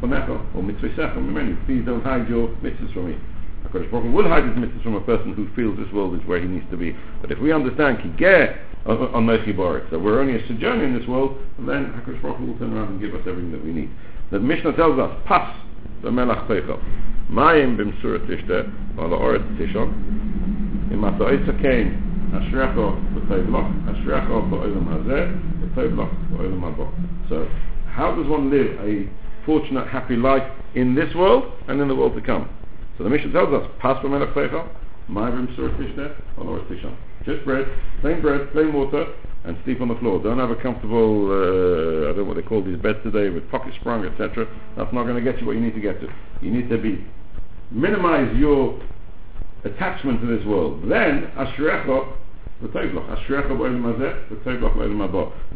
Chonecha, or mitzvah. Please don't hide your mitzvahs from me. HaKadosh Baruch Hu will hide his mitzvahs from a person who feels this world is where he needs to be. But if we understand Kigeh on Mechi Baruch, that we're only a sojourner in this world, then HaKadosh Baruch Hu will turn around and give us everything that we need. The Mishnah tells us, Pas b'melach teichel. Mayim b'msurat tishte, ala oret tishon. Im ata oitza kein, Ashrecho b'toivlach, Ashrecho b'olam hazeh, b'toivlach b'olam haba. So, how does one live a fortunate, happy life in this world and in the world to come? So the Mishnah tells us, Pas b'melech teichel, Ma'avim surah tishneh, olor tishon. Just bread, plain bread, plain water, and sleep on the floor. Don't have a comfortable, uh, I don't know what they call these beds today, with pocket sprung, etc. That's not going to get you what you need to get to. You need to be, minimize your attachment to this world. Then, Ashrecho if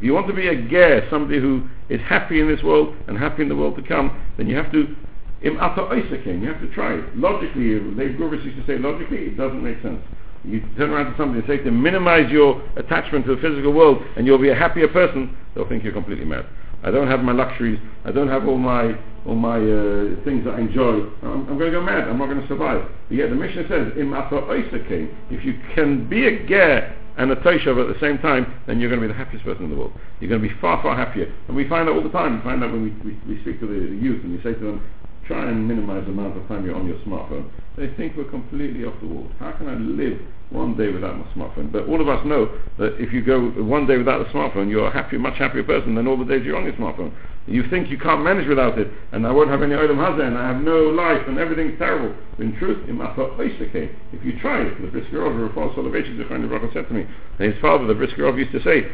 you want to be a ger, somebody who is happy in this world and happy in the world to come, then you have to im you have to try it. Logically, Dave Gurwicz used to say logically, it doesn't make sense. You turn around to somebody and say to minimize your attachment to the physical world and you'll be a happier person, they'll think you're completely mad. I don't have my luxuries. I don't have all my all my uh, things that I enjoy. I'm, I'm, going to go mad. I'm not going to survive. But yet the Mishnah says, if you can be a ger and a Toshav at the same time, then you're going to be the happiest person in the world. You're going to be far, far happier. And we find that all the time. We find that when we, we, we speak to the, the youth and we say to them, try and minimize the amount of time you're on your smartphone. They think we're completely off the wall. How can I live one day without my smartphone? But all of us know that if you go one day without the smartphone, you're a happy, much happier person than all the days you're on your smartphone. You think you can't manage without it, and I won't have any Olam Hazeh, and I have no life, and everything's terrible. In truth, if you try it, the Brisker Rov, Rafal Soloveitchik, the said to me, and his father, the Brisker Rov, used to say.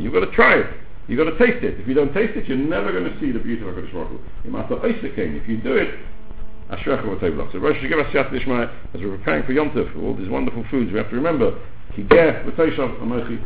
You've got to try it. You've got to taste it. If you don't taste it, you're never going to see the beauty of HaKadosh Baruch Hu. If you do it, Ashrecha v'tevlach. So Rosh Hashanah Siyat Nishmai, as we're preparing for Yom Tov, all these wonderful foods, we have to remember, Kigeh v'teishav amechi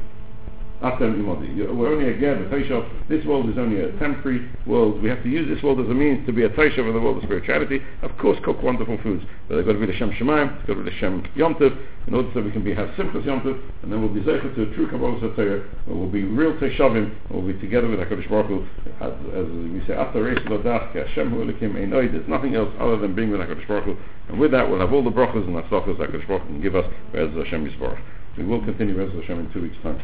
Imodi. We're only a ger, a. This world is only a temporary world. We have to use this world as a means to be a Taishav in the world of spirituality. Of course, cook wonderful foods. But they've got to be the Shem Shemaim, it's got to be the Shem Tov, in order so we can be have simple Yom Tov, and then we'll be Zeicha to a true Kabbalah Satayah, where we'll be real Taishavim, and we'll be together with HaKadosh Baruch Hu, as, as we say, after Reis Lodach, Hashem Hu Elikim there's nothing else other than being with HaKadosh Baruch Hu. And with that, we'll have all the brachas and atzlachas HaKadosh Baruch Hu can give us, as Hashem Yisbarach. We will continue Rez Hashem in two weeks' time.